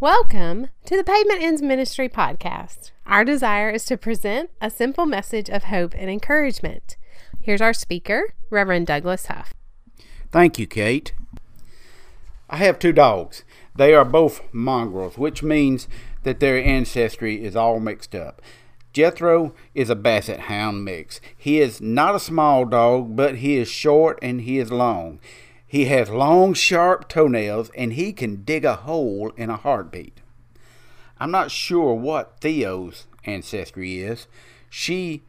Welcome to the Pavement Ends Ministry podcast. Our desire is to present a simple message of hope and encouragement. Here's our speaker, Reverend Douglas Huff. Thank you, Kate. I have two dogs. They are both mongrels, which means that their ancestry is all mixed up. Jethro is a basset hound mix. He is not a small dog, but he is short and he is long. He has long, sharp toenails, and he can dig a hole in a heartbeat. I'm not sure what Theo's ancestry is. She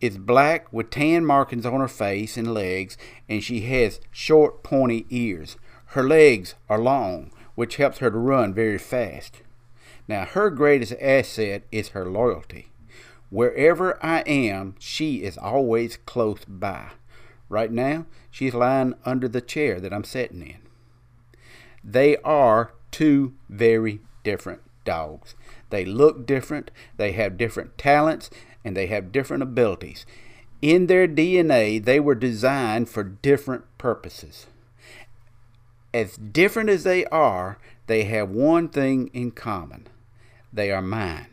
is black with tan markings on her face and legs, and she has short, pointy ears. Her legs are long, which helps her to run very fast. Now, her greatest asset is her loyalty. Wherever I am, she is always close by. Right now, she's lying under the chair that I'm sitting in. They are two very different dogs. They look different, they have different talents, and they have different abilities. In their DNA, they were designed for different purposes. As different as they are, they have one thing in common they are mine.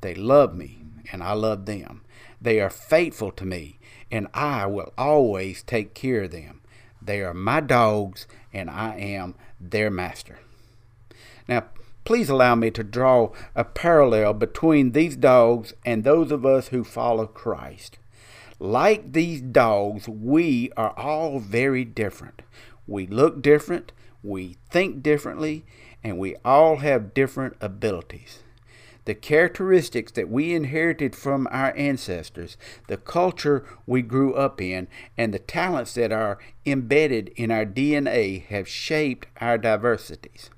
They love me, and I love them. They are faithful to me, and I will always take care of them. They are my dogs, and I am their master. Now, please allow me to draw a parallel between these dogs and those of us who follow Christ. Like these dogs, we are all very different. We look different, we think differently, and we all have different abilities the characteristics that we inherited from our ancestors, the culture we grew up in, and the talents that are embedded in our DNA have shaped our diversities.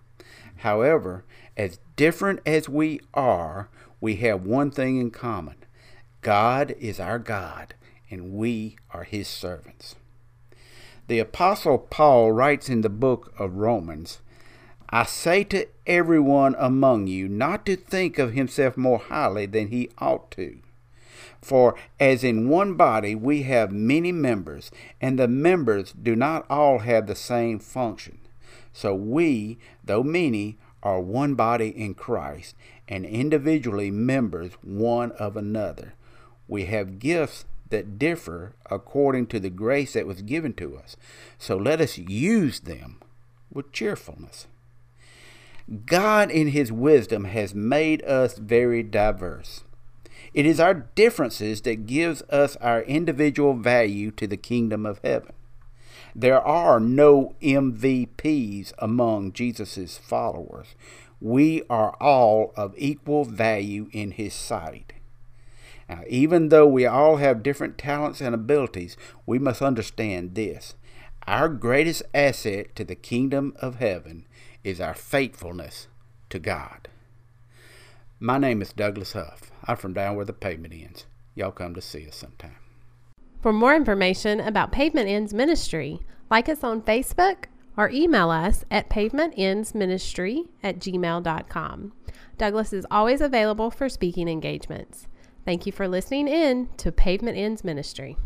However, as different as we are, we have one thing in common God is our God, and we are His servants. The Apostle Paul writes in the book of Romans I say to everyone among you not to think of himself more highly than he ought to. For as in one body we have many members, and the members do not all have the same function. So we, though many, are one body in Christ, and individually members one of another. We have gifts that differ according to the grace that was given to us. So let us use them with cheerfulness. God, in His wisdom, has made us very diverse. It is our differences that gives us our individual value to the kingdom of heaven. There are no MVPs among Jesus' followers. We are all of equal value in His sight. Now, even though we all have different talents and abilities, we must understand this. Our greatest asset to the kingdom of heaven is our faithfulness to God. My name is Douglas Huff. I'm from down where the pavement ends. Y'all come to see us sometime. For more information about Pavement Ends Ministry, like us on Facebook or email us at pavementendsministry at gmail.com. Douglas is always available for speaking engagements. Thank you for listening in to Pavement Ends Ministry.